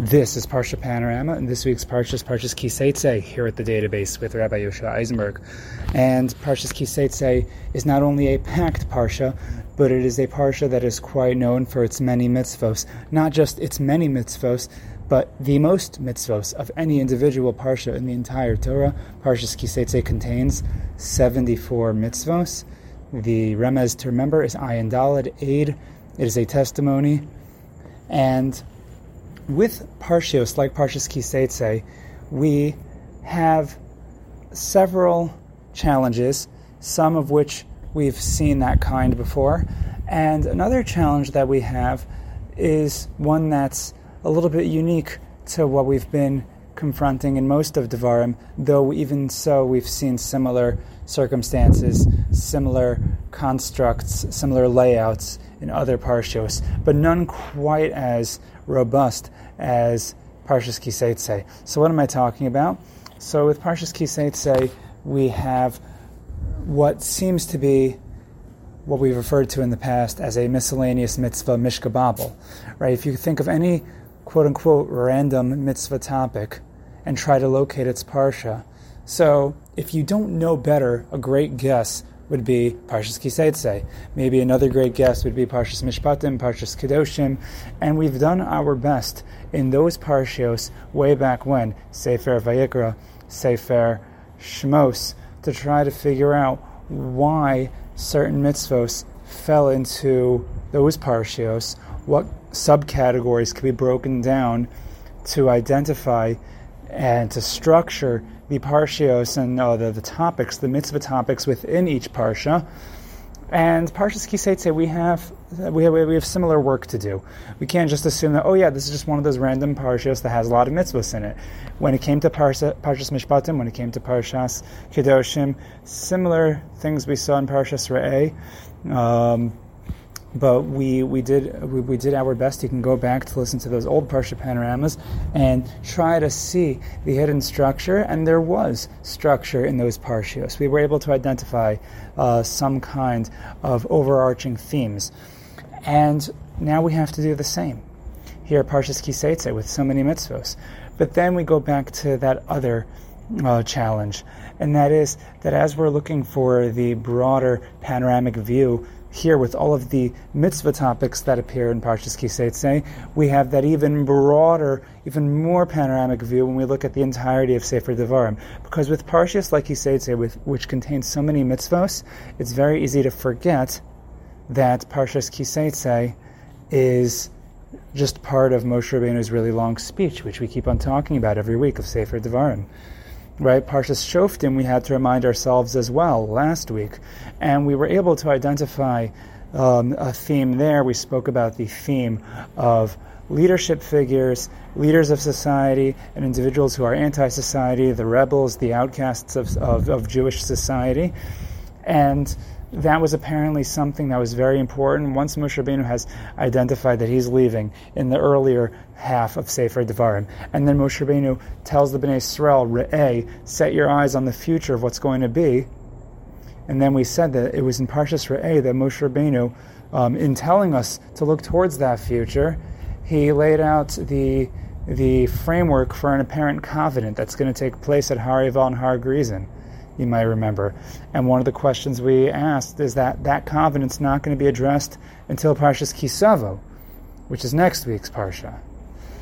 This is Parsha Panorama, and this week's Parsha is Parshas Kiseitze here at the database with Rabbi Yosha Eisenberg. And Parshas Kiseitze is not only a packed Parsha, but it is a Parsha that is quite known for its many mitzvos. Not just its many mitzvos, but the most mitzvos of any individual Parsha in the entire Torah. Parshas Kiseitze contains 74 mitzvos. The remez to remember is Ayin Daled, aid. It is a testimony. And with Parshios, like Parshas Kiseitze, we have several challenges, some of which we've seen that kind before. And another challenge that we have is one that's a little bit unique to what we've been confronting in most of Devarim, though even so, we've seen similar circumstances, similar constructs, similar layouts in other parshios, but none quite as robust as Parshas Kiseitze. So what am I talking about? So with Parshas Kiseitze, we have what seems to be what we've referred to in the past as a miscellaneous mitzvah mishkabobble, right? If you think of any quote unquote random mitzvah topic and try to locate its parsha, so if you don't know better, a great guess would be Parshas Kiseitze. Maybe another great guest would be Parshas Mishpatim, Parshas Kedoshim, and we've done our best in those parshios way back when, Sefer Vayikra, Sefer Shmos, to try to figure out why certain mitzvos fell into those parshios, what subcategories could be broken down to identify and to structure the parshios and uh, the, the topics, the mitzvah topics within each parsha. And Parshas Kiseitze, we have we have we have similar work to do. We can't just assume that oh yeah, this is just one of those random parshas that has a lot of mitzvahs in it. When it came to Parsha, Parshas Mishpatim, when it came to Parshas Kedoshim, similar things we saw in Parshas Re'eh. Um, but we, we did we, we, did our best. You can go back to listen to those old Parsha panoramas and try to see the hidden structure, and there was structure in those Parshios. We were able to identify uh, some kind of overarching themes, and now we have to do the same here at Parshas Kiseitze with so many mitzvos. But then we go back to that other uh, challenge, and that is that as we're looking for the broader panoramic view here with all of the mitzvah topics that appear in Parshas Kiseitze, we have that even broader, even more panoramic view when we look at the entirety of Sefer Devarim. Because with Parshas like Kiseitze, with, which contains so many mitzvos, it's very easy to forget that Parshas Kiseitze is just part of Moshe Rabbeinu's really long speech, which we keep on talking about every week of Sefer Devarim right? Parshas Shoftim, we had to remind ourselves as well last week, and we were able to identify um, a theme there. We spoke about the theme of leadership figures, leaders of society, and individuals who are anti-society, the rebels, the outcasts of, of, of Jewish society, and that was apparently something that was very important. Once Moshe Rabbeinu has identified that he's leaving in the earlier half of Sefer Devarim, and then Moshe Rabbeinu tells the Bnei Israel, Re'eh, set your eyes on the future of what's going to be. And then we said that it was in Parshas Re'eh that Moshe Rabbeinu, um, in telling us to look towards that future, he laid out the the framework for an apparent covenant that's going to take place at Har Eival and Har Gerizim you might remember. And one of the questions we asked is that that covenant's not going to be addressed until Parshas Kisavo, which is next week's Parsha.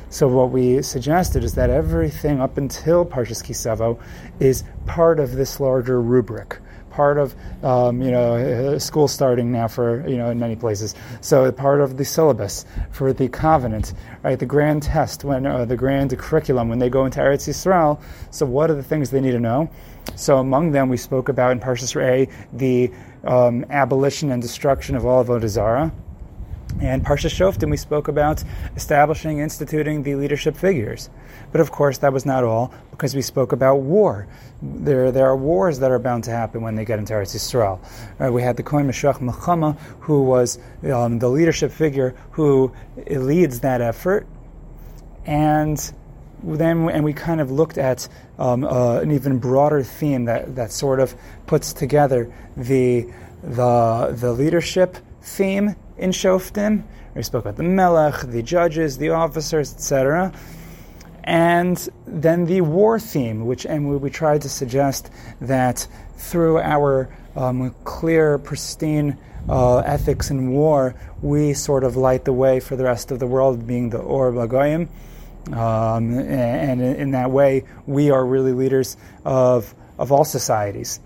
So what we suggested is that everything up until Parshas Kisavo is part of this larger rubric, part of um, you know uh, school starting now for you know in many places. So part of the syllabus for the covenant, right? The grand test when uh, the grand curriculum when they go into Eretz Yisrael. So what are the things they need to know? So among them, we spoke about in Parshas Re'eh the um, abolition and destruction of all of Odazara. And Parsha Shoftim, we spoke about establishing, instituting the leadership figures. But of course, that was not all, because we spoke about war. There, there are wars that are bound to happen when they get into Eretz Yisrael. Uh, we had the Kohen Mashuach Milchama, who was um, the leadership figure who leads that effort. And then and we kind of looked at um, uh, an even broader theme that, that sort of puts together the the the leadership theme in Shoftim. We spoke about the Melech, the judges, the officers, etc. and then the war theme, which and we, we tried to suggest that through our um, clear, pristine uh, ethics in war, we sort of light the way for the rest of the world, being the Or Bagoyim. Um, and, and in that way, we are really leaders of, of all societies.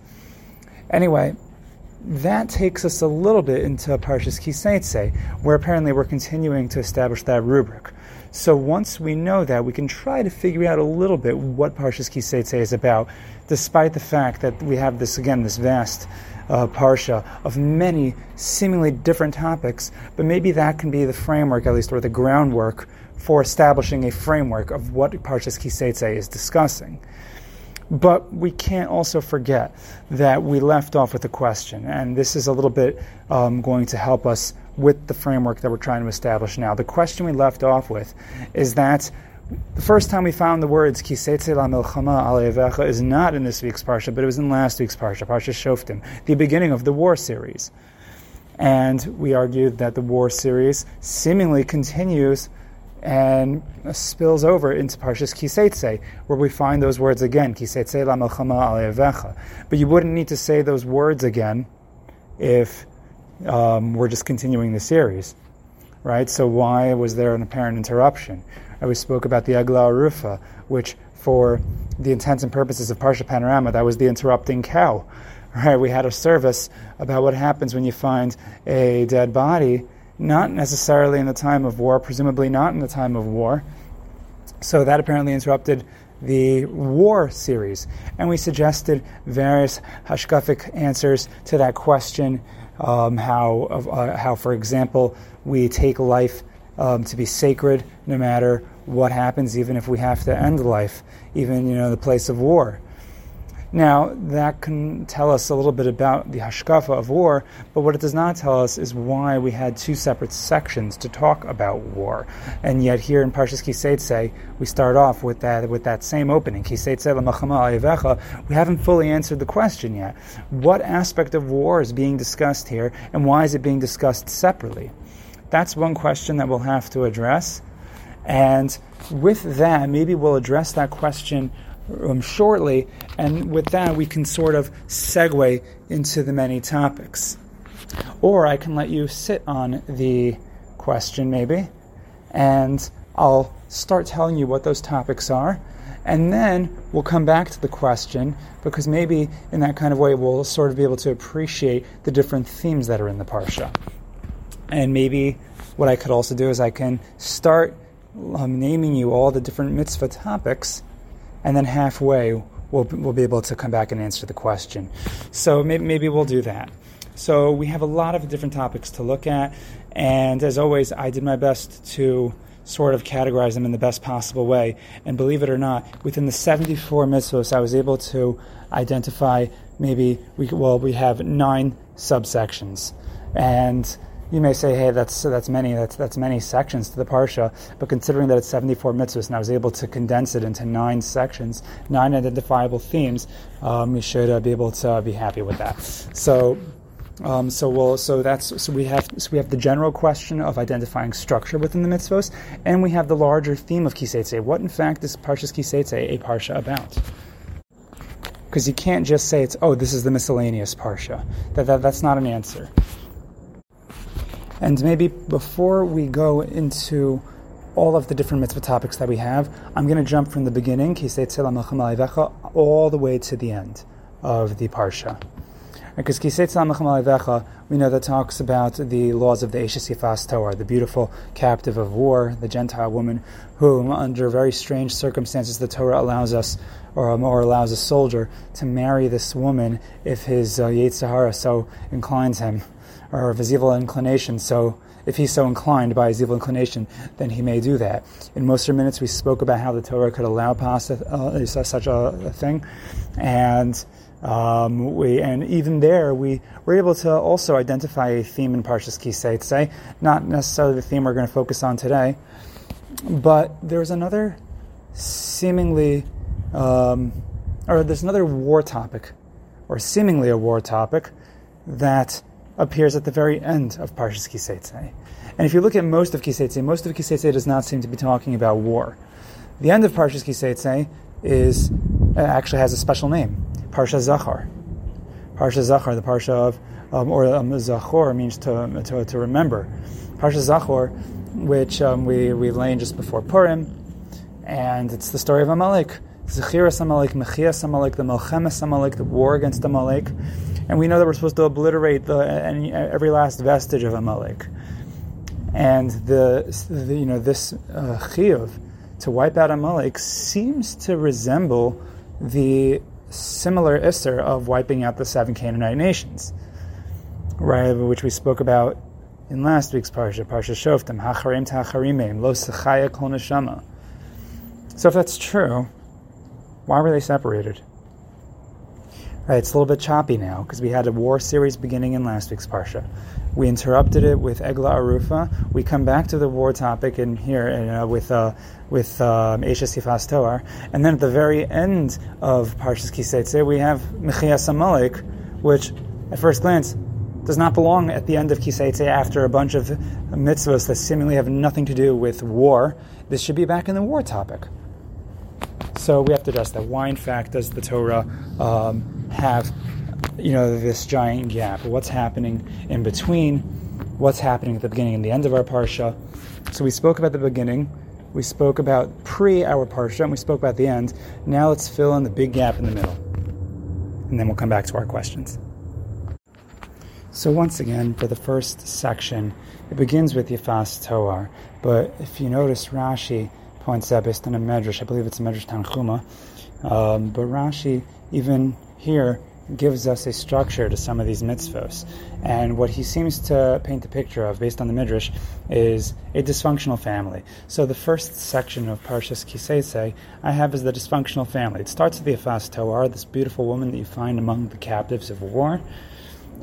Anyway, that takes us a little bit into Parshas Kiseitse, where apparently we're continuing to establish that rubric. So once we know that, we can try to figure out a little bit what Parshas Kiseitse is about, despite the fact that we have this, again, this vast uh, Parsha of many seemingly different topics, but maybe that can be the framework, at least, or the groundwork for establishing a framework of what Parshas Kiseitse is discussing. But we can't also forget that we left off with a question, and this is a little bit um, going to help us with the framework that we're trying to establish now. The question we left off with is that the first time we found the words Kisetze la milchama alevecha is not in this week's parsha, but it was in last week's parsha, Parsha Shoftim, the beginning of the war series. And we argued that the war series seemingly continues and spills over into Parshas Kiseitse, where we find those words again, Kiseitse la melchama alevecha. But you wouldn't need to say those words again if um, we're just continuing the series, right? So why was there an apparent interruption? I we spoke about the Eglah Arufa, which for the intents and purposes of Parsha Panorama, that was the interrupting cow. Right? We had a service about what happens when you find a dead body not necessarily in the time of war, presumably not in the time of war. So that apparently interrupted the war series. And we suggested various hashkafic answers to that question. Um, how, uh, how, for example, we take life um, to be sacred no matter what happens, even if we have to end life, even you know the place of war. Now, that can tell us a little bit about the hashkafa of war, but what it does not tell us is why we had two separate sections to talk about war. And yet, here in Parshas Kiseitse, we start off with that with that same opening. Kiseitse avecha. We haven't fully answered the question yet. What aspect of war is being discussed here, and why is it being discussed separately? That's one question that we'll have to address. And with that, maybe we'll address that question um, shortly, and with that, we can sort of segue into the many topics. Or I can let you sit on the question, maybe, and I'll start telling you what those topics are, and then we'll come back to the question because maybe in that kind of way we'll sort of be able to appreciate the different themes that are in the Parsha. And maybe what I could also do is I can start um, naming you all the different mitzvah topics and then halfway we'll, we'll be able to come back and answer the question. So maybe, maybe we'll do that. So we have a lot of different topics to look at, and as always, I did my best to sort of categorize them in the best possible way. And believe it or not, within the 74 mitzvahs, I was able to identify maybe we well we have nine subsections, and you may say, hey, that's that's many that's that's many sections to the parsha, but considering that it's 74 mitzvahs and I was able to condense it into nine sections, nine identifiable themes, um, we should uh, be able to uh, be happy with that. So. Um, so we'll, so that's so we have so we have the general question of identifying structure within the mitzvahs, and we have the larger theme of kiseitze. What in fact is Parshas Kiseitze a parsha about? Because you can't just say it's oh this is the miscellaneous parsha. That, that that's not an answer. And maybe before we go into all of the different mitzvah topics that we have, I'm going to jump from the beginning, all the way to the end of the parsha. Because Kisei Tzilam Evecha, we know that talks about the laws of the Eshes Yifas Toar, the beautiful captive of war, the Gentile woman, whom, under very strange circumstances, the Torah allows us, or allows a soldier, to marry this woman if his uh, Yetzer Hara so inclines him or of his evil inclination. So if he's so inclined by his evil inclination, then he may do that. In Mussar Minutes, we spoke about how the Torah could allow pasta, uh, such a, thing, and um, we and even there we were able to also identify a theme in Parshas Kiseitze, not necessarily the theme we're going to focus on today, but there's another seemingly, um, or there's another war topic, or seemingly a war topic that appears at the very end of Parshas Kiseitze. And if you look at most of Kiseitze, most of Kiseitze does not seem to be talking about war. The end of Parshas Kiseitse is uh, actually has a special name, Parsha Zachor. Parsha Zachor, the Parsha of, um, or um, Zachor means to, to, to remember. Parsha Zachor, which um, we, we laid just before Purim, and it's the story of Amalek. Zechiras Amalek, Mechias Amalek, the Melchemes Amalek, the war against Amalek. And we know that we're supposed to obliterate the, any, every last vestige of Amalek. And the, the you know this uh, chiyuv to wipe out Amalek seems to resemble the similar isser of wiping out the seven Canaanite nations, right? Which we spoke about in last week's parsha, parsha Shoftim, Hacharim Tacharimim, Lo Sechaya Kol Neshama. So if that's true, why were they separated? Right, it's a little bit choppy now because we had a war series beginning in last week's parsha. We interrupted it with Egla Arufa. We come back to the war topic in here uh, with uh, with um, Sifas Toar, and then at the very end of Parshas Kiseitze we have Mechias Amalek, which at first glance does not belong at the end of Kiseitze after a bunch of mitzvahs that seemingly have nothing to do with war. This should be back in the war topic. So we have to address that. Why, in fact, does the Torah um, have, you know, this giant gap? What's happening in between? What's happening at the beginning and the end of our parsha? So we spoke about the beginning. We spoke about pre our parsha, and we spoke about the end. Now let's fill in the big gap in the middle, and then we'll come back to our questions. So once again, for the first section, it begins with Yifas Toar. But if you notice, Rashi points out based on a medrash, I believe it's a medrash Tanchuma, um, but Rashi even here gives us a structure to some of these mitzvos. And what he seems to paint a picture of, based on the Midrash, is a dysfunctional family. So the first section of Parshas Kiseitse I have is the dysfunctional family. It starts with the Afas Toar, this beautiful woman that you find among the captives of war.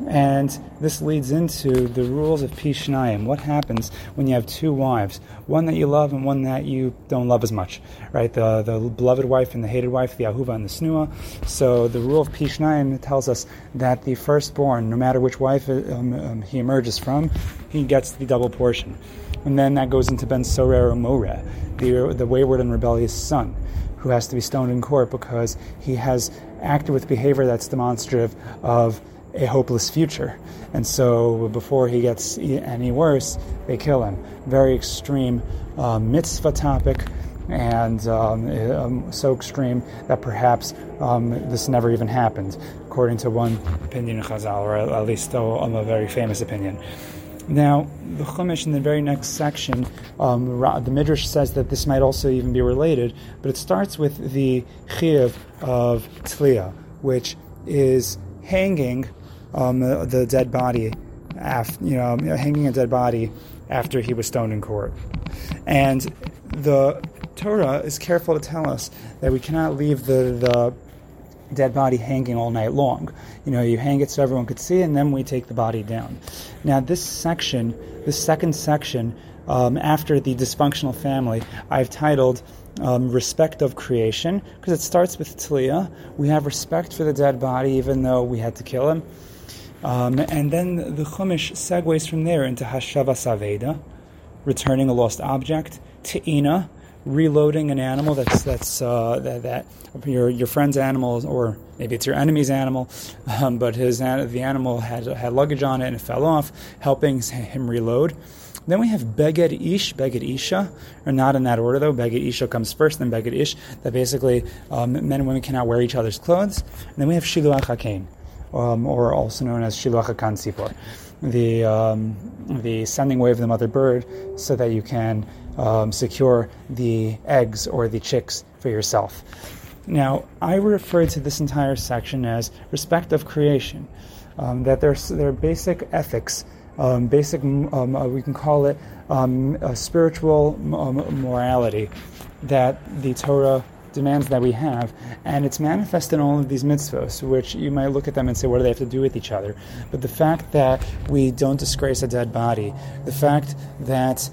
And this leads into the rules of Pishnayim. What happens when you have two wives, one that you love and one that you don't love as much, right? The, the beloved wife and the hated wife, the Ahuva and the Snua. So the rule of Pishnayim tells us that the firstborn, no matter which wife um, um, he emerges from, he gets the double portion. And then that goes into Ben Sorer or the, the wayward and rebellious son, who has to be stoned in court because he has acted with behavior that's demonstrative of a hopeless future. And so before he gets any worse, they kill him. Very extreme uh, mitzvah topic, and um, um, so extreme that perhaps um, this never even happened, according to one opinion in Chazal, or at least uh, a very famous opinion. Now, the Chumash in the very next section, um, the Midrash says that this might also even be related, but it starts with the Chiyuv of Tliya, which is hanging um, the, the, dead body, after, you know, hanging a dead body after he was stoned in court. And the Torah is careful to tell us that we cannot leave the, the dead body hanging all night long. You know, you hang it so everyone could see, and then we take the body down. Now, this section, this second section, um, after the dysfunctional family, I've titled um, Respect of Creation, because it starts with Tliya. We have respect for the dead body, even though we had to kill him. Um, and then the Chumash segues from there into Hashavas Aveida, returning a lost object, Te'ina, reloading an animal that's that's uh, that, that, your your friend's animal or maybe it's your enemy's animal, um, but his the animal had had luggage on it and it fell off, helping him reload. Then we have Beged Ish, Beged Isha, or not in that order though. Beged Isha comes first, then Beged Ish, that basically um, men and women cannot wear each other's clothes. And then we have Shiluach HaKain um, or also known as Shiluach HaKan the, um, the sending away of the mother bird so that you can um, secure the eggs or the chicks for yourself. Now, I refer to this entire section as respect of creation, um, that there's their basic ethics, um, basic, um, uh, we can call it um, spiritual morality that the Torah demands that we have, and it's manifest in all of these mitzvahs, which you might look at them and say, what do they have to do with each other? But the fact that we don't disgrace a dead body, the fact that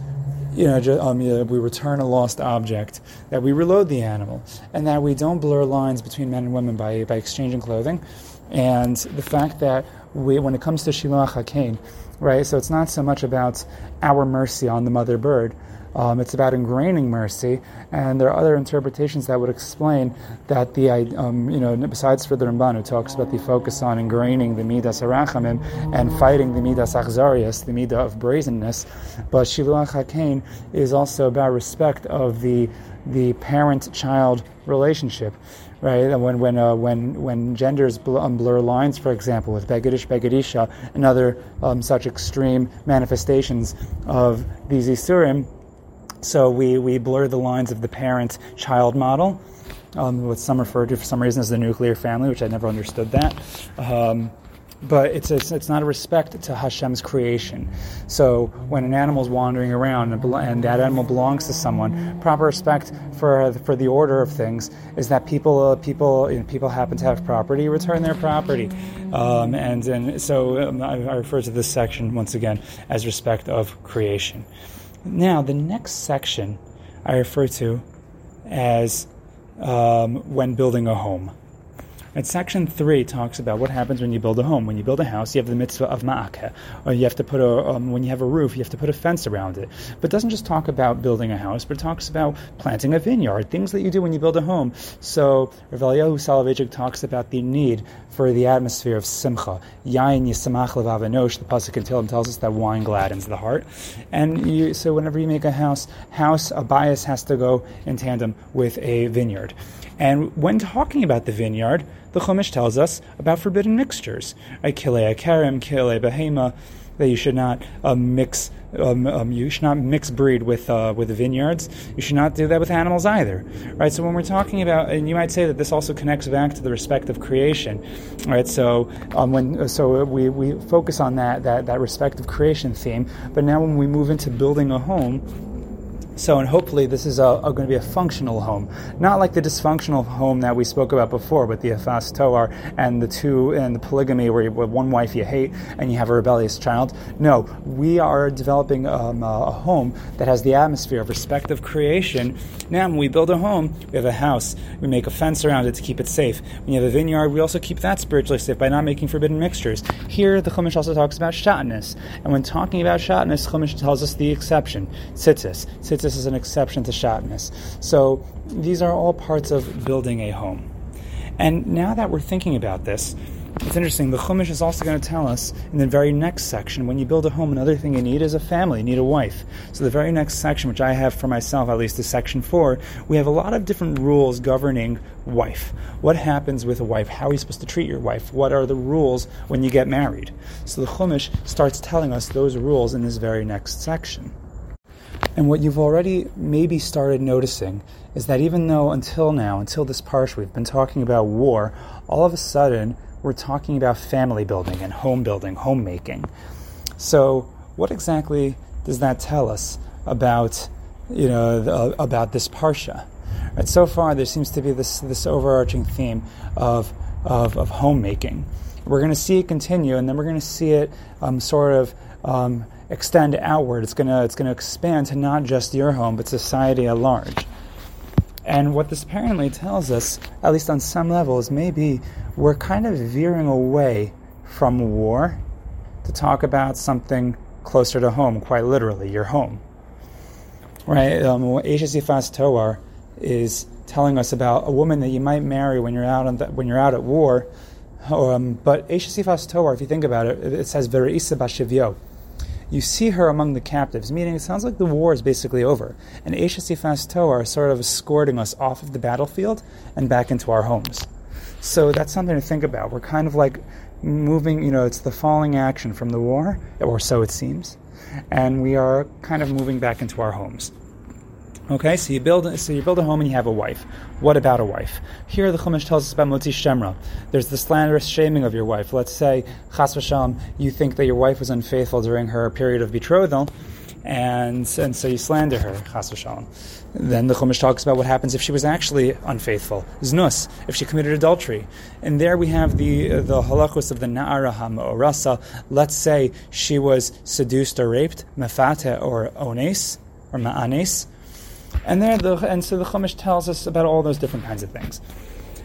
you know, um, we return a lost object, that we reload the animal, and that we don't blur lines between men and women by, by exchanging clothing, and the fact that we, when it comes to Shiluach HaKain, right, so it's not so much about our mercy on the mother bird, Um, it's about ingraining mercy, and there are other interpretations that would explain that the um, you know besides for the Ramban who talks about the focus on ingraining the midas arachamim and fighting the midas achzarias, the midah of brazenness, but shiluach hakein is also about respect of the the parent-child relationship right? When when uh, when when genders bl- um, blur lines, for example, with begedish, begedisha, and other um, such extreme manifestations of these isurim, so we we blur the lines of the parent-child model. Um, what some refer to for some reason as the nuclear family, which I never understood that. Um, but it's, it's, it's not a respect to Hashem's creation. So when an animal is wandering around and, and that animal belongs to someone, proper respect for for the order of things is that people uh, people you know, people happen to have property, return their property, um, and and so um, I, I refer to this section once again as respect of creation. Now the next section I refer to as um, when building a home. And section three talks about what happens when you build a home. When you build a house, you have the mitzvah of ma'akeh, or you have to put a um, when you have a roof, you have to put a fence around it. But it doesn't just talk about building a house, but it talks about planting a vineyard, things that you do when you build a home. So Rav Eliyahu talks about the need for the atmosphere of simcha. Yain yisamach levavanosh. The pasuk in Tehillim tells us that wine gladdens the heart. And you, so whenever you make a house, house a bayis has to go in tandem with a vineyard. And when talking about the vineyard, the Chumash tells us about forbidden mixtures. Kilei akarim, kilei behema, that you should not uh, mix. Um, um, you should not mix breed with uh, with vineyards. You should not do that with animals either, right? So when we're talking about, and you might say that this also connects back to the respect of creation, right? So um, when so we, we focus on that that that respect of creation theme, but now when we move into building a home, so, and hopefully, this is a, a, going to be a functional home, not like the dysfunctional home that we spoke about before with the Afas Toar and the two and the polygamy where you, with one wife you hate and you have a rebellious child. No, we are developing um, a, home that has the atmosphere of respect of creation. Now, when we build a home, we have a house, we make a fence around it to keep it safe. When you have a vineyard, we also keep that spiritually safe by not making forbidden mixtures. Here, the Chumash also talks about shatnez, and when talking about shatnez, Chumash tells us the exception, tzitzis. Tzitzis this is an exception to shatnez. So these are all parts of building a home. And now that we're thinking about this, it's interesting. The Chumash is also going to tell us in the very next section when you build a home, another thing you need is a family, you need a wife. So, the very next section, which I have for myself, at least is section four, we have a lot of different rules governing wife. What happens with a wife? How are you supposed to treat your wife? What are the rules when you get married? So, the Chumash starts telling us those rules in this very next section. And what you've already maybe started noticing is that even though until now, until this parsha, we've been talking about war, all of a sudden we're talking about family building and home building, homemaking. So, what exactly does that tell us about, you know, the, about this parsha? Right, so far, there seems to be this this overarching theme of of, of homemaking. We're going to see it continue, and then we're going to see it um, sort of um, extend outward. It's going to it's going to expand to not just your home, but society at large. And what this apparently tells us, at least on some levels, maybe we're kind of veering away from war to talk about something closer to home, quite literally, your home. Right? Um, Yifas Toar is telling us about a woman that you might marry when you're out the, when you're out at war. Um, but Yifas Toar, if you think about it, it says Verisa Bashivyo you see her among the captives, meaning it sounds like the war is basically over. And Eishes Yifas Toar are sort of escorting us off of the battlefield and back into our homes. So that's something to think about. We're kind of like moving, you know, it's the falling action from the war, or so it seems, and we are kind of moving back into our homes. Okay, so you build so you build a home and you have a wife. What about a wife? Here the Chumash tells us about Motzi Shem Ra. There's the slanderous shaming of your wife. Let's say Chas v'shalom, you think that your wife was unfaithful during her period of betrothal, and and so you slander her. Chas v'shalom. Then the Chumash talks about what happens if she was actually unfaithful. Znus, if she committed adultery. And there we have the the halachos of the Na'ara HaMa'orasa. Let's say she was seduced or raped, mefate or ones, or ma'anes and there, the, and so the Chumash tells us about all those different kinds of things.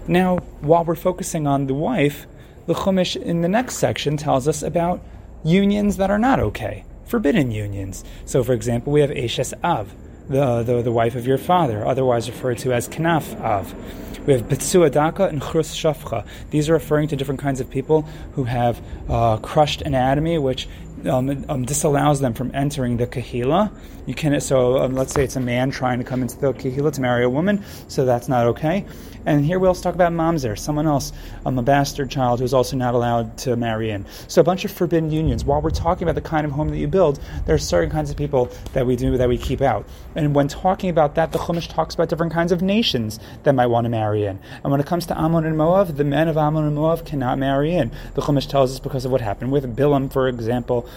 Now, while we're focusing on the wife, the Chumash in the next section tells us about unions that are not okay, forbidden unions. So, for example, we have Eshes Av. the, the, the wife of your father, otherwise referred to as kanaf av. We have Petzua Daka and Chrus Shafcha. These are referring to different kinds of people who have uh, crushed anatomy, which um, um, disallows them from entering the kahila. You can so um, let's say it's a man trying to come into the kahila to marry a woman, so that's not okay. And here we also talk about mamzer, someone else, um, a bastard child who's also not allowed to marry in. So a bunch of forbidden unions. While we're talking about the kind of home that you build, there are certain kinds of people that we do that we keep out. And when talking about that, the Chumash talks about different kinds of nations that might want to marry in. And when it comes to Ammon and Moab, the men of Ammon and Moab cannot marry in. The Chumash tells us because of what happened with Bilam, for example.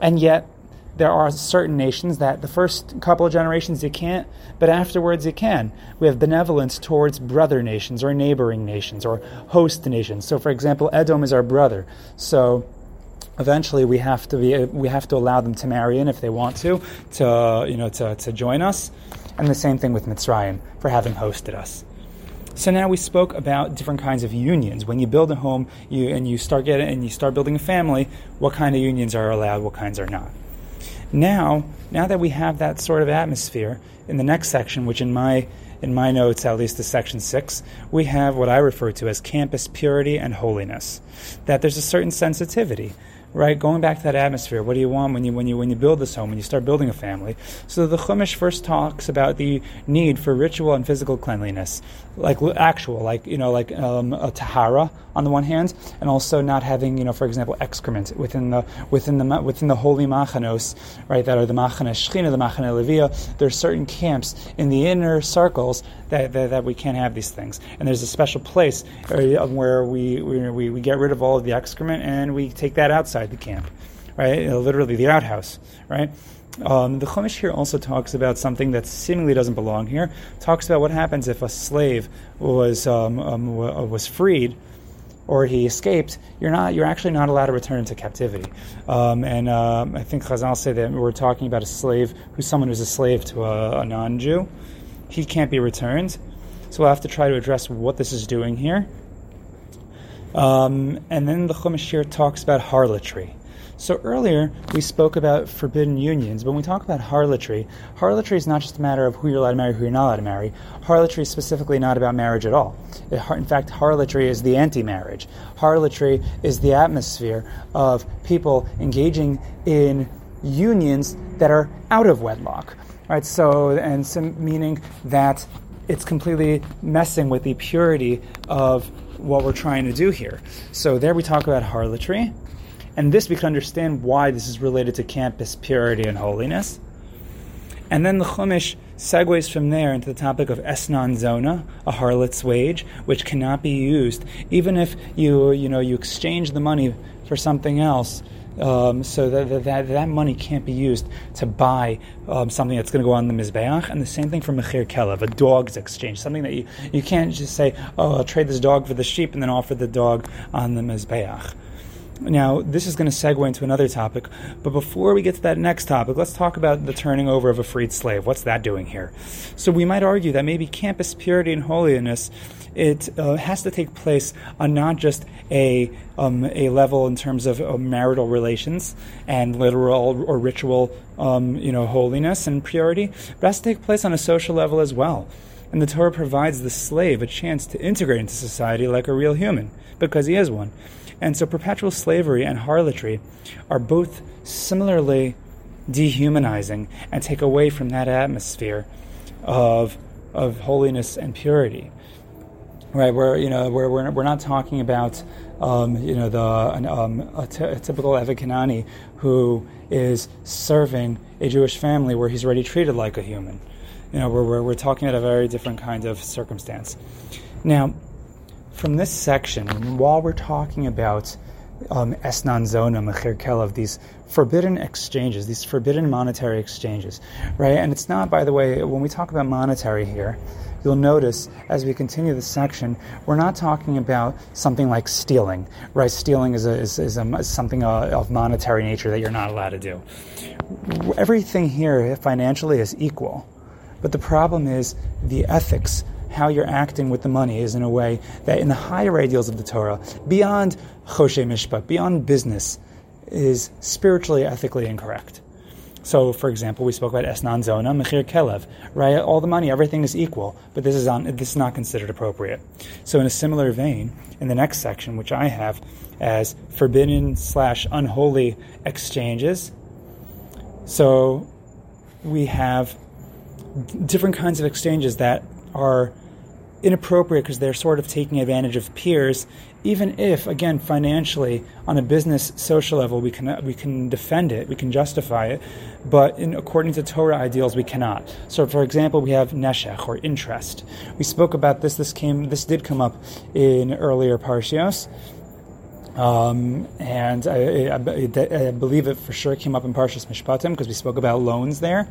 And yet, there are certain nations that the first couple of generations you can't, but afterwards you can. We have benevolence towards brother nations or neighboring nations or host nations. So, for example, Edom is our brother. So, eventually we have to be we have to allow them to marry in if they want to to you know to, to join us. And the same thing with Mitzrayim for having hosted us. So now we spoke about different kinds of unions. When you build a home, you and you start getting and you start building a family, what kind of unions are allowed, what kinds are not. Now, now that we have that sort of atmosphere, in the next section, which in my in my notes, at least is section six, we have what I refer to as campus purity and holiness. That there's a certain sensitivity right? Going back to that atmosphere, what do you want when you when you when you build this home, when you start building a family? So the Chumash first talks about the need for ritual and physical cleanliness, like actual, like you know, like um, a tahara on the one hand, and also not having, you know, for example, excrement within the within the within the holy machanos, right? That are the machane shechina, the machane levia. There are certain camps in the inner circles that, that, that, we can't have these things, and there's a special place where we, we we get rid of all of the excrement and we take that outside the camp, right? You know, literally the outhouse, right? Um, the Chumash here also talks about something that seemingly doesn't belong here. Talks about what happens if a slave was um, um, was freed or he escaped, you're not you're actually not allowed to return into captivity. Um, and um, I think Chazal say that we're talking about a slave who's someone who's a slave to a, a non-Jew. He can't be returned. So we'll have to try to address what this is doing here. Um, and then the Chumash here talks about harlotry. So earlier we spoke about forbidden unions, but when we talk about harlotry, harlotry is not just a matter of who you're allowed to marry, who you're not allowed to marry. Harlotry is specifically not about marriage at all. In fact, harlotry is the anti-marriage. Harlotry is the atmosphere of people engaging in unions that are out of wedlock. Right? So, and some, meaning that it's completely messing with the purity of what we're trying to do here. So there we talk about harlotry. And this we can understand why this is related to campus purity and holiness. And then the Chumash segues from there into the topic of esnan zona, a harlot's wage, which cannot be used, even if you you know you exchange the money for something else. Um, so that, that that money can't be used to buy um, something that's going to go on the mizbeach, and the same thing for mechir kelev, a dog's exchange, something that you, you can't just say, oh, I'll trade this dog for the sheep, and then offer the dog on the mizbeach. Now, this is going to segue into another topic, but before we get to that next topic, let's talk about the turning over of a freed slave. What's that doing here? So, we might argue that maybe campus purity and holiness it uh, has to take place on not just a um, a level in terms of uh, marital relations and literal or ritual, um, you know, holiness and purity, but has to take place on a social level as well. And the Torah provides the slave a chance to integrate into society like a real human, because he is one. And so perpetual slavery and harlotry are both similarly dehumanizing and take away from that atmosphere of, of holiness and purity. Right, where you know where we're, we're not talking about um, you know the um, a, t- a typical Eved who is serving a Jewish family where he's already treated like a human. You know, we're, we're, we're talking about a very different kind of circumstance. Now, from this section, while we're talking about um, esnan zona, mechir kelev, these forbidden exchanges, these forbidden monetary exchanges, right? And it's not, by the way, when we talk about monetary here, you'll notice as we continue this section, we're not talking about something like stealing, right? Stealing is, a, is, is, a, is something uh, of monetary nature that you're not allowed to do. Everything here financially is equal, but the problem is the ethics how you're acting with the money is in a way that in the higher ideals of the Torah, beyond choshen mishpat, beyond business, is spiritually, ethically incorrect. So, for example, we spoke about esnan zona, mechir kelev, right? All the money, everything is equal, but this is on, this is not considered appropriate. So, in a similar vein, in the next section, which I have as forbidden slash unholy exchanges, so we have different kinds of exchanges that are inappropriate because they're sort of taking advantage of peers, even if, again, financially, on a business social level, we can we can defend it, we can justify it, but in according to Torah ideals, we cannot. So, for example, we have neshech or interest. We spoke about this. This came. This did come up in earlier parshios. Um, and I, I, I, believe it for sure came up in Parshas Mishpatim because we spoke about loans there.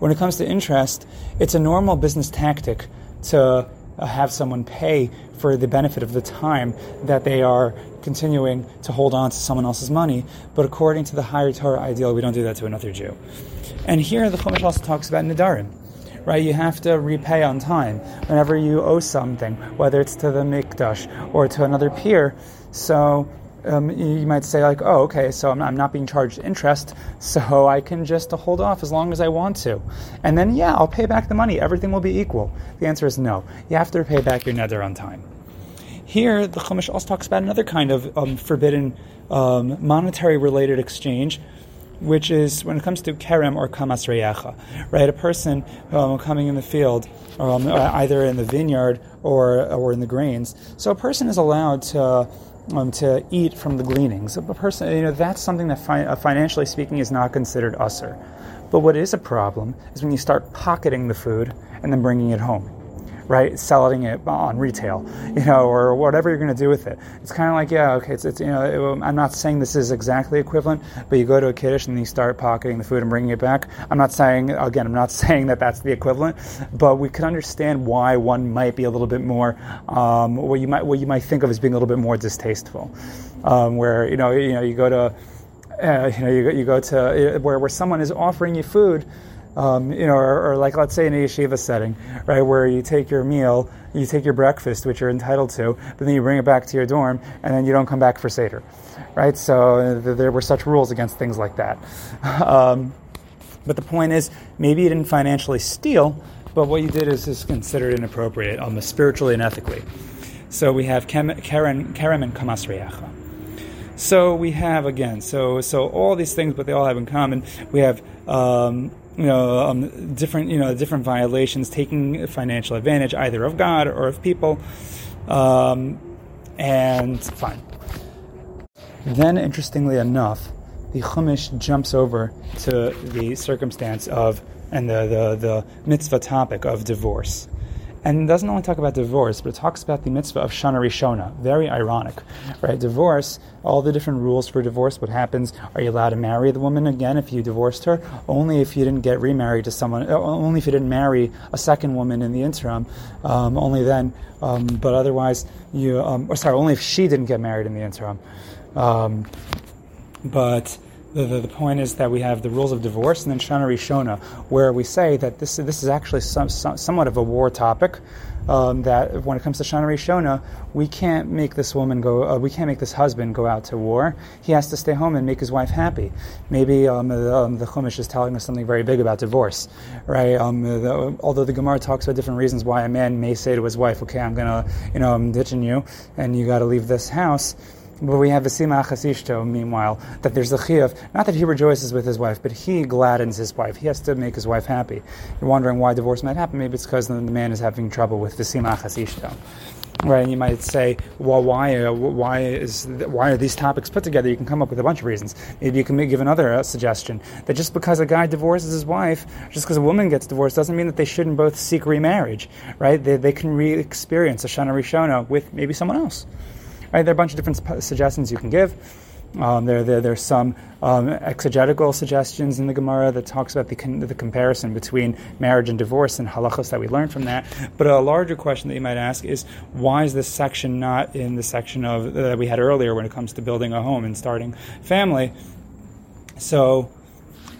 When it comes to interest, it's a normal business tactic to Uh, have someone pay for the benefit of the time that they are continuing to hold on to someone else's money. But according to the higher Torah ideal, we don't do that to another Jew. And here the Chumash also talks about Nidarim. Right, you have to repay on time whenever you owe something, whether it's to the mikdash or to another peer. So um, you might say like, oh, okay, so I'm, I'm, not being charged interest, so I can just hold off as long as I want to, and then yeah, I'll pay back the money. Everything will be equal. The answer is no. You have to pay back your neder on time. Here, the Chumash also talks about another kind of um, forbidden um, monetary related exchange, which is when it comes to kerem or kamas reyacha, right? A person um, coming in the field, um, either in the vineyard or or in the grains. So a person is allowed to um, to eat from the gleanings. A person, you know, that's something that fi- uh, financially speaking is not considered usser. But what is a problem is when you start pocketing the food and then bringing it home right? Selling it on retail, you know, or whatever you're going to do with it. It's kind of like, yeah, okay, it's, it's you know, it, I'm not saying this is exactly equivalent, but you go to a kiddush and you start pocketing the food and bringing it back. I'm not saying, again, I'm not saying that that's the equivalent, but we can understand why one might be a little bit more, um, what you might what you might think of as being a little bit more distasteful, um, where you know, you know, you go to. Uh, you know, you go, you go to uh, where, where someone is offering you food, um, you know, or, or, like let's say in a yeshiva setting, right, where you take your meal, you take your breakfast, which you're entitled to, but then you bring it back to your dorm, and then you don't come back for seder, right? So uh, there were such rules against things like that. Um, but the point is, maybe you didn't financially steal, but what you did is, is considered inappropriate, almost spiritually and ethically. So we have Kerem and Kamas Reyacha. So we have again, so so all these things, but they all have in common. We have um, you know, um, different, you know, different violations, taking financial advantage either of God or of people, um, and fine. Then, interestingly enough, the Chumash jumps over to the circumstance of and the, the, the mitzvah topic of divorce and it doesn't only talk about divorce, but it talks about the mitzvah of Shana Rishona. Very ironic, right? Divorce, all the different rules for divorce. What happens? Are you allowed to marry the woman again if you divorced her? Only if you didn't get remarried to someone. Uh, only if you didn't marry a second woman in the interim. Um, only then. Um, but otherwise, you. Um, or sorry, only if she didn't get married in the interim. Um, but the, the, the, point is that we have the rules of divorce and then Shana Rishona, where we say that this, this is actually some, some, somewhat of a war topic. Um, that when it comes to Shana Rishona, we can't make this woman go, uh, we can't make this husband go out to war. He has to stay home and make his wife happy. Maybe um, the, um, the Chumash is telling us something very big about divorce, right? Um, the, although the Gemara talks about different reasons why a man may say to his wife, okay, I'm gonna, you know, I'm ditching you and you gotta leave this house. But we have the Sima meanwhile, that there's the Chiyuv, not that he rejoices with his wife, but he gladdens his wife. He has to make his wife happy. You're wondering why divorce might happen. Maybe it's because the man is having trouble with the Sima. Right, and you might say, well, why, uh, why is, why are these topics put together? You can come up with a bunch of reasons. Maybe you can give another uh, suggestion that just because a guy divorces his wife, just because a woman gets divorced, doesn't mean that they shouldn't both seek remarriage. Right? They, they can re-experience a shana rishona with maybe someone else. Right? There are a bunch of different suggestions you can give. Um, there, there, there's some um, exegetical suggestions in the Gemara that talks about the, con- the comparison between marriage and divorce and halachos that we learned from that. But a larger question that you might ask is why is this section not in the section of uh, that we had earlier when it comes to building a home and starting family? So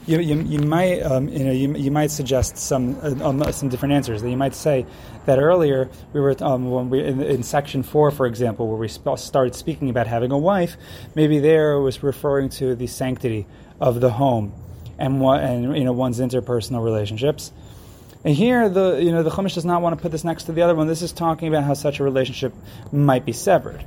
you, you, you might um, you know you, you might suggest some uh, um, some different answers. That you might say that earlier we were um, when we in, in, section four, for example, where we sp- started speaking about having a wife. Maybe there was referring to the sanctity of the home and what and you know one's interpersonal relationships. And here, the you know the Chumash does not want to put this next to the other one. This is talking about how such a relationship might be severed.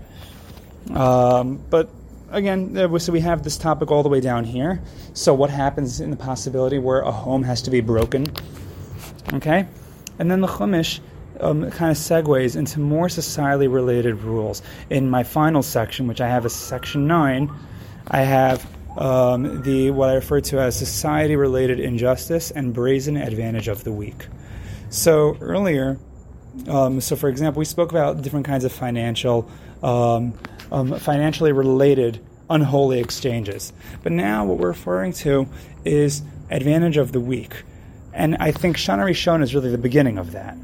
Um, but again, so we have this topic all the way down here. So what happens in the possibility where a home has to be broken? Okay, and then the Chumash um, kind of segues into more societally related rules. In my final section, which I have as section nine, I have um, the what I refer to as society-related injustice and brazen advantage of the weak. So earlier, um, so for example, we spoke about different kinds of financial, um, um, financially related unholy exchanges. But now what we're referring to is advantage of the weak. And I think Shana Rishon is really the beginning of that.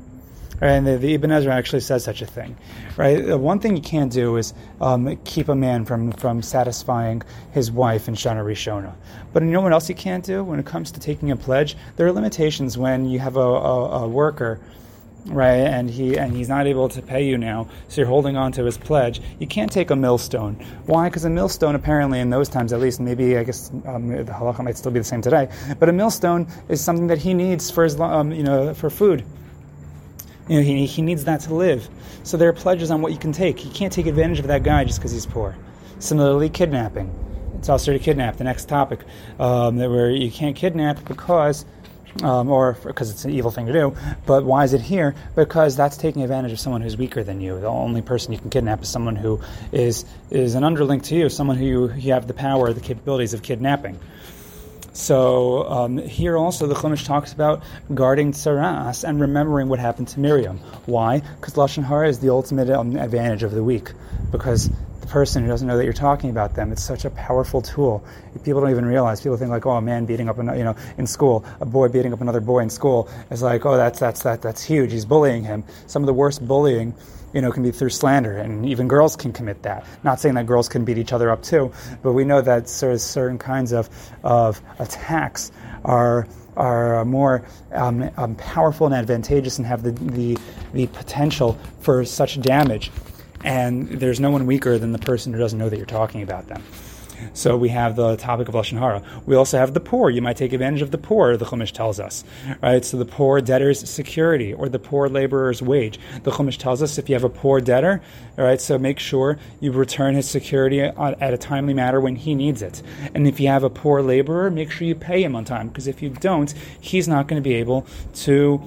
Right? And the, the, Ibn Ezra actually says such a thing. Right? The one thing you can't do is um, keep a man from, from satisfying his wife in Shana Rishona. But you know what else you can't do when it comes to taking a pledge? There are limitations when you have a, a, a worker right and he and he's not able to pay you now so you're holding on to his pledge you can't take a millstone why because a millstone apparently in those times at least maybe i guess um, the halacha might still be the same today but a millstone is something that he needs for his um, you know for food you know, he, he needs that to live. So there are pledges on what you can take. You can't take advantage of that guy just because he's poor. Similarly, kidnapping. It's also to kidnap. The next topic, um, where you can't kidnap because, um, or because it's an evil thing to do. But why is it here? Because that's taking advantage of someone who's weaker than you. The only person you can kidnap is someone who is is an underling to you, someone who you, you have the power, the capabilities of kidnapping. So um, here also the Chumash talks about guarding tsaras and remembering what happened to Miriam. Why? Because lashon hara is the ultimate um, advantage of the weak. Because person who doesn't know that you're talking about them, it's such a powerful tool. People don't even realize. People think like, oh, a man beating up, another, you know, in school, a boy beating up another boy in school is like, oh, that's that's that that's huge. He's bullying him. Some of the worst bullying you know, can be through slander, and even girls can commit that. Not saying that girls can beat each other up too, but we know that sort of certain kinds of, of attacks are are more um, um, powerful and advantageous and have the, the the potential for such damage. And there's no one weaker than the person who doesn't know that you're talking about them. So we have the topic of lashon hara. We also have the poor. You might take advantage of the poor. The Chumash tells us, right? So the poor debtor's security or the poor laborer's wage. The Chumash tells us if you have a poor debtor, all right, so make sure you return his security at a timely manner when he needs it. And if you have a poor laborer, make sure you pay him on time because if you don't, he's not going to be able to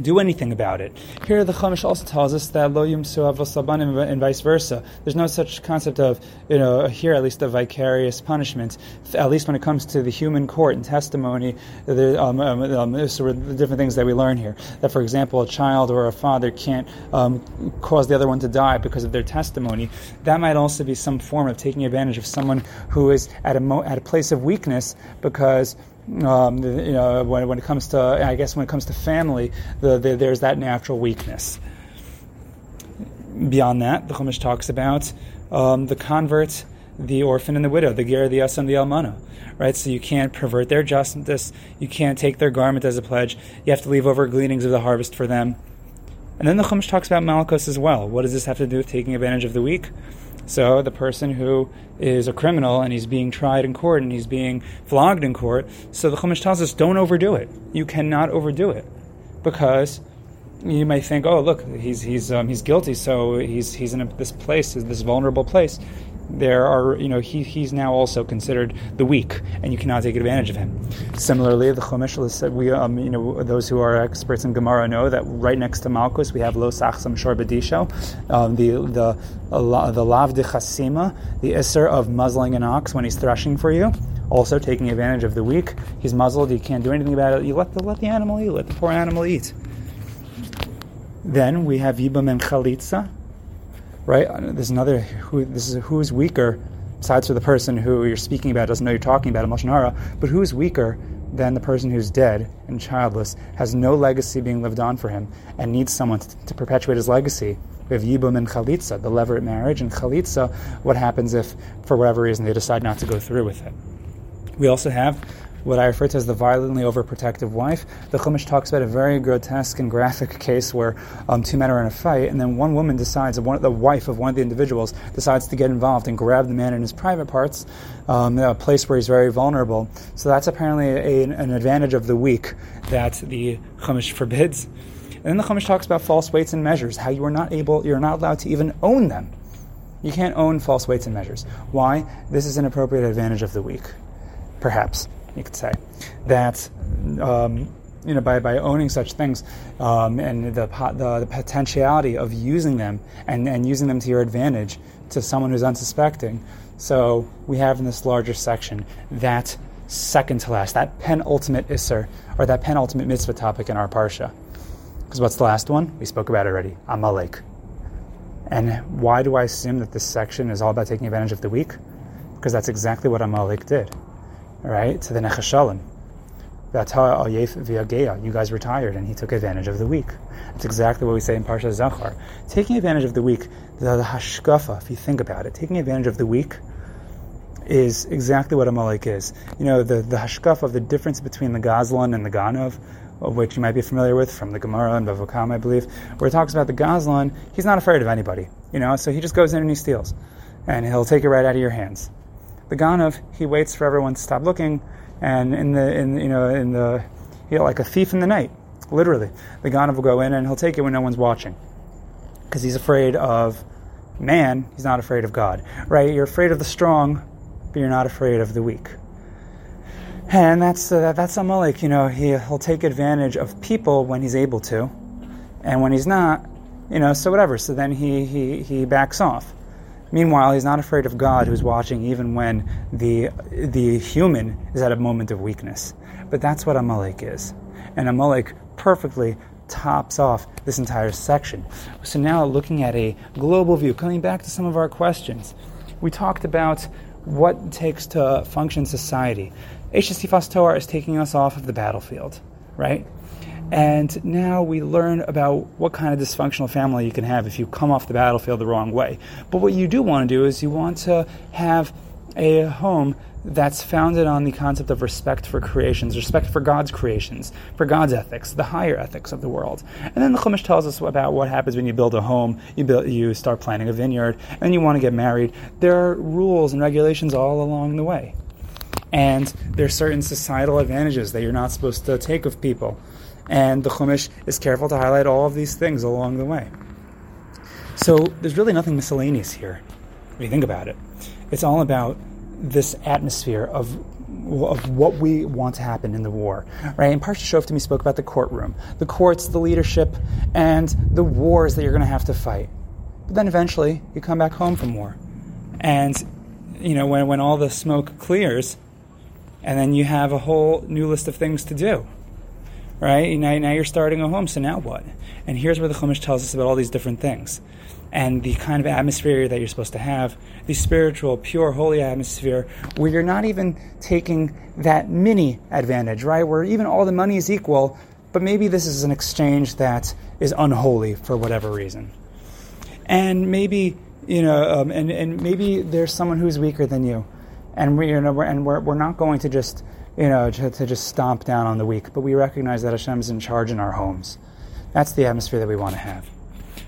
do anything about it. Here, the Chumash also tells us that lo yumsu avosabanim and vice versa. There's no such concept of, you know, here at least a vicarious punishment. At least when it comes to the human court and testimony, there, um, um, um, so the different things that we learn here. That, for example, a child or a father can't um, cause the other one to die because of their testimony. That might also be some form of taking advantage of someone who is at a mo- at a place of weakness because um, you know, when, when it comes to, I guess, when it comes to family, the, the, there's that natural weakness. Beyond that, the Chumash talks about um, the convert, the orphan, and the widow, the ger, the yas, and the almana. Right, so you can't pervert their justice. You can't take their garment as a pledge. You have to leave over gleanings of the harvest for them. And then the Chumash talks about malchus as well. What does this have to do with taking advantage of the weak? So the person who is a criminal and he's being tried in court and he's being flogged in court, so the Chumash tells us don't overdo it. You cannot overdo it because you may think, oh, look, he's he's um, he's guilty, so he's he's in a, this place, this vulnerable place there are, you know, he, he's now also considered the weak, and you cannot take advantage of him. Similarly, the Chumash said, we, um, you know, those who are experts in Gemara know that right next to Malchus we have Lo Sachsam Shor Bedisho, um, the the the Lav de Chasima, the Isser of muzzling an ox when he's threshing for you. Also taking advantage of the weak. He's muzzled. You can't do anything about it. You let the let the animal eat. Let the poor animal eat. Then we have Yibum and Chalitza, right? There's another who this is who's weaker, besides for the person who you're speaking about doesn't know you're talking about a hara, but who's weaker than the person who's dead and childless, has no legacy being lived on for him, and needs someone to, to perpetuate his legacy. We have Yibum and Chalitza, the levirate marriage, and Chalitza, what happens if, for whatever reason, they decide not to go through with it. We also have what I refer to as the violently overprotective wife. The Chumash talks about a very grotesque and graphic case where um, two men are in a fight, and then one woman decides, one, the wife of one of the individuals decides to get involved and grab the man in his private parts, um, a place where he's very vulnerable. So that's apparently a, an advantage of the weak that the Chumash forbids. And then the Chumash talks about false weights and measures, how you are not able, you're not allowed to even own them. You can't own false weights and measures. Why? This is an appropriate advantage of the weak, perhaps you could say, that um, you know by, by owning such things um, and the, the, the potentiality of using them and, and using them to your advantage to someone who's unsuspecting. So we have in this larger section that second to last, that penultimate isser or that penultimate mitzvah topic in our parsha. Because what's the last one? We spoke about already. Amalek. And why do I assume that this section is all about taking advantage of the weak? Because that's exactly what Amalek did right, to the Nechashalim. You guys retired, and he took advantage of the weak. That's exactly what we say in Parsha Zachor. Taking advantage of the weak, the, hashkafa, if you think about it, taking advantage of the weak is exactly what Amalek is. You know, the, the hashkafa of the difference between the Gazlan and the Ganov, of which you might be familiar with from the Gemara and Bava Kama, I believe, where it talks about the Gazlan, he's not afraid of anybody, you know, so he just goes in and he steals. And he'll take it right out of your hands. The Ganav, he waits for everyone to stop looking, and in the in you know in the you know, like a thief in the night, literally, the Ganav will go in and he'll take it when no one's watching, because he's afraid of man. He's not afraid of God, right? You're afraid of the strong, but you're not afraid of the weak. And that's uh, that's Amalek. You know, he, he'll take advantage of people when he's able to, and when he's not, you know, so whatever. So then he he he backs off. Meanwhile, he's not afraid of God who's watching even when the, the human is at a moment of weakness. But that's what Amalek is. And Amalek perfectly tops off this entire section. So now looking at a global view, coming back to some of our questions, we talked about what it takes to function society. Eshes Torah is taking us off of the battlefield, right? And now we learn about what kind of dysfunctional family you can have if you come off the battlefield the wrong way. But what you do want to do is you want to have a home that's founded on the concept of respect for creations, respect for God's creations, for God's ethics, the higher ethics of the world. And then the Chumash tells us about what happens when you build a home, you build, you start planting a vineyard, and you want to get married. There are rules and regulations all along the way. And there are certain societal advantages that you're not supposed to take of people. And the Chumash is careful to highlight all of these things along the way. So there's really nothing miscellaneous here, if you think about it. It's all about this atmosphere of of what we want to happen in the war, right? And Parsha Shoftim spoke about the courtroom, the courts, the leadership, and the wars that you're going to have to fight. But then eventually, you come back home from war, and you know when when all the smoke clears, and then you have a whole new list of things to do right? Now, now you're starting a home, so now what? And here's where the Chumash tells us about all these different things. And the kind of atmosphere that you're supposed to have, the spiritual, pure, holy atmosphere, where you're not even taking that mini advantage, right? Where even all the money is equal, but maybe this is an exchange that is unholy for whatever reason. And maybe, you know, um, and, and maybe there's someone who's weaker than you. And, we, you know, we're, and we're, we're not going to just you know, to, to, just stomp down on the weak, but we recognize that Hashem is in charge in our homes. That's the atmosphere that we want to have.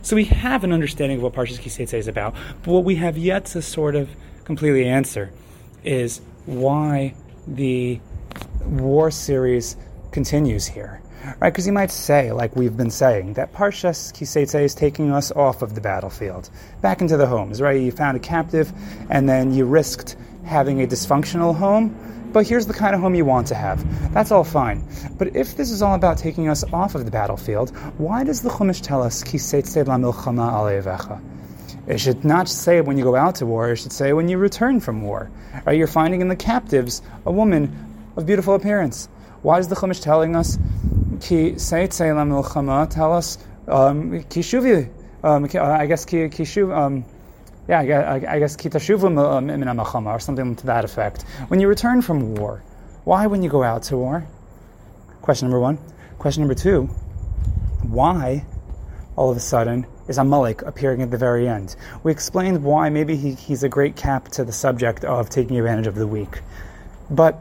So we have an understanding of what Parshas Kiseitze is about, but what we have yet to sort of completely answer is why the war series continues here. Right? Because you might say, like we've been saying, that Parshas Kiseitze is taking us off of the battlefield, back into the homes, right? You found a captive, and then you risked having a dysfunctional home, but here's the kind of home you want to have. That's all fine. But if this is all about taking us off of the battlefield, why does the Chumash tell us, Ki milchama It should not say when you go out to war, it should say when you return from war. Right? You're finding in the captives a woman of beautiful appearance. Why is the Chumash telling us, Ki milchama, tell us, um, um, I guess ki um, yeah, I guess kitashuva min or something to that effect. When you return from war, why when you go out to war? Question number one. Question number two. Why, all of a sudden, is Amalek appearing at the very end? We explained why maybe he, he's a great cap to the subject of taking advantage of the weak. But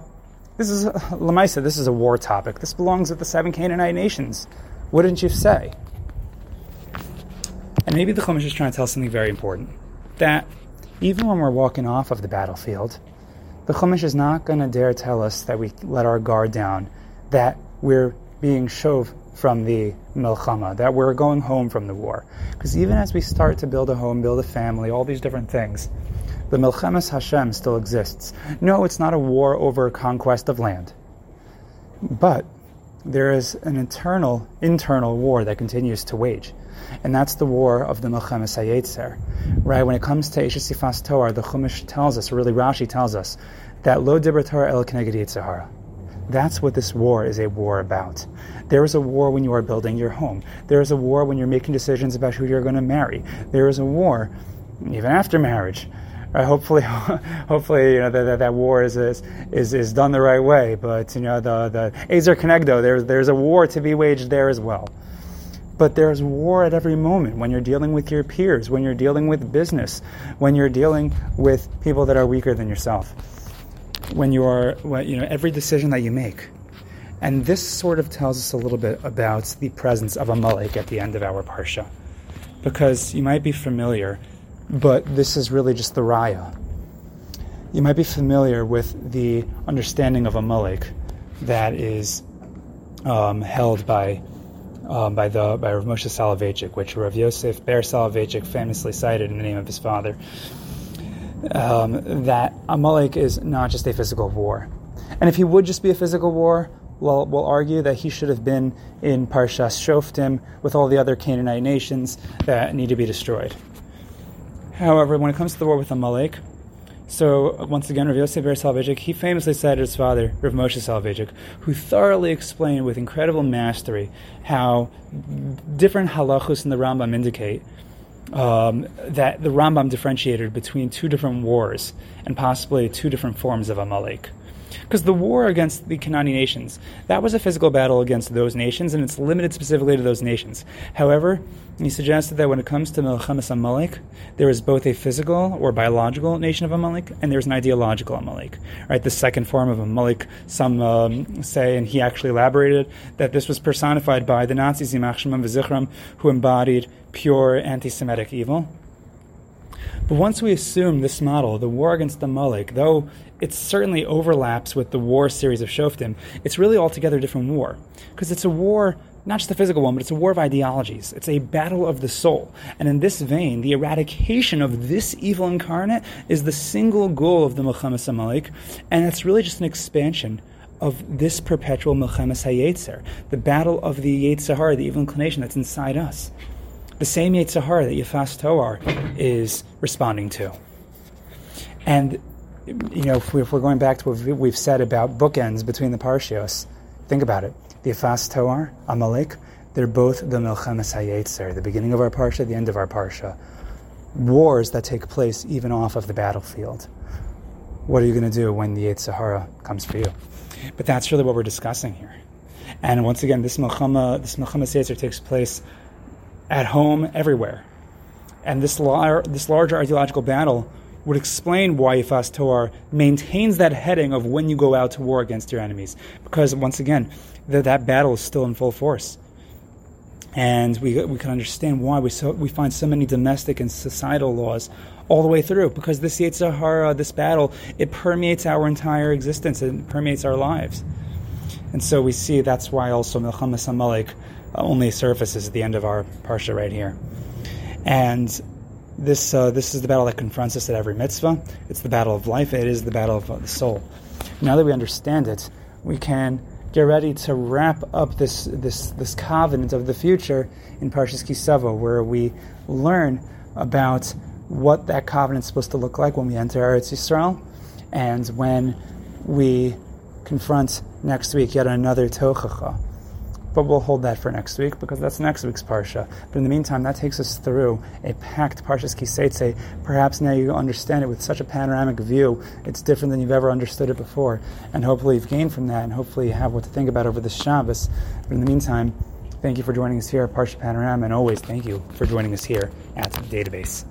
This is uh, Lamaisa. This is a war topic. This belongs with the seven Canaanite nations. Wouldn't you say? And maybe the Chumash is trying to tell something very important. That even when we're walking off of the battlefield, the Chumash is not going to dare tell us that we let our guard down, that we're being shove from the milchama, that we're going home from the war. Because even as we start to build a home, build a family, all these different things, the milchemes Hashem still exists. No, it's not a war over conquest of land. But there is an internal, internal war that continues to wage. And that's the war of the Milchemes HaYetzer. Right? When it comes to Eishes Yifas Toar, the Chumash tells us, or really Rashi tells us, that Lo Dibra Torah El Keneged Yetzer Hara. That's what this war is a war about. There is a war when you are building your home. There is a war when you're making decisions about who you're going to marry. There is a war even after marriage Right, hopefully, hopefully, you know that, that, that war is, is is done the right way. But you know the the Ezer Kenegdo, there's there's a war to be waged there as well. But there's war at every moment when you're dealing with your peers, when you're dealing with business, when you're dealing with people that are weaker than yourself, when you are, you know, every decision that you make. And this sort of tells us a little bit about the presence of Amalek at the end of our parsha, because you might be familiar but this is really just the raya. You might be familiar with the understanding of Amalek that is um, held by um, by the by Rav Moshe Soloveitchik, which Rav Yosef Ber Soloveitchik famously cited in the name of his father. Um, that Amalek is not just a physical war, and if he would just be a physical war, we'll, we'll argue that he should have been in Parshas Shoftim with all the other Canaanite nations that need to be destroyed. However, when it comes to the war with Amalek, so once again, Rav Yosef Ber Soloveitchik, he famously cited his father, Rav Moshe Soloveitchik, who thoroughly explained with incredible mastery how different halachos in the Rambam indicate um, that the Rambam differentiated between two different wars and possibly two different forms of Amalek. Because the war against the Canaanite nations, that was a physical battle against those nations, and it's limited specifically to those nations. However, he suggested that when it comes to Milchamas Amalek, there is both a physical or biological nation of Amalek, and there's an ideological Amalek. Right, the second form of Amalek, some um, say, and he actually elaborated, that this was personified by the Nazis, Zichram, who embodied pure anti-Semitic evil. But once we assume this model, the war against the Amalek, though it certainly overlaps with the war series of Shoftim, it's really altogether a different war. Because it's a war, not just a physical one, but it's a war of ideologies. It's a battle of the soul. And in this vein, the eradication of this evil incarnate is the single goal of the Milchemes Amalek, and it's really just an expansion of this perpetual Milchemes HaYetzer, the battle of the Yetzer Hara, the evil inclination that's inside us the same Yetzer Hara that Yefas Toar is responding to. And, you know, if, we, are going back to what we've said about bookends between the Parshios, think about it. The Yefas Toar, Amalek, they're both the Milchemes HaYetzer, the beginning of our Parsha, the end of our Parsha. Wars that take place even off of the battlefield. What are you going to do when the Yetzer Hara comes for you? But that's really what we're discussing here. And once again, this Milchama, this Milchama Yetzer takes place at home, everywhere. And this, lar- this larger ideological battle would explain why Yifas maintains that heading of when you go out to war against your enemies. Because, once again, the, that battle is still in full force. And we, we can understand why we, so, we find so many domestic and societal laws all the way through. Because this Yetzer Hara, this battle, it permeates our entire existence, it permeates our lives. And so we see that's why also Milchamas Amalek only surfaces at the end of our parsha right here. And this uh, this is the battle that confronts us at every mitzvah. It's the battle of life. It is the battle of the soul. Now that we understand it, we can get ready to wrap up this this this covenant of the future in Parshas Kisavo, where we learn about what that covenant is supposed to look like when we enter Eretz Yisrael, and when we confront next week yet another Tochacha but we'll hold that for next week because that's next week's parsha. But in the meantime, that takes us through a packed parshas kiseitze. Perhaps now you understand it with such a panoramic view. It's different than you've ever understood it before, and hopefully you've gained from that, and hopefully you have what to think about over the Shabbos. But in the meantime, thank you for joining us here at Parsha Panorama, and always thank you for joining us here at the database.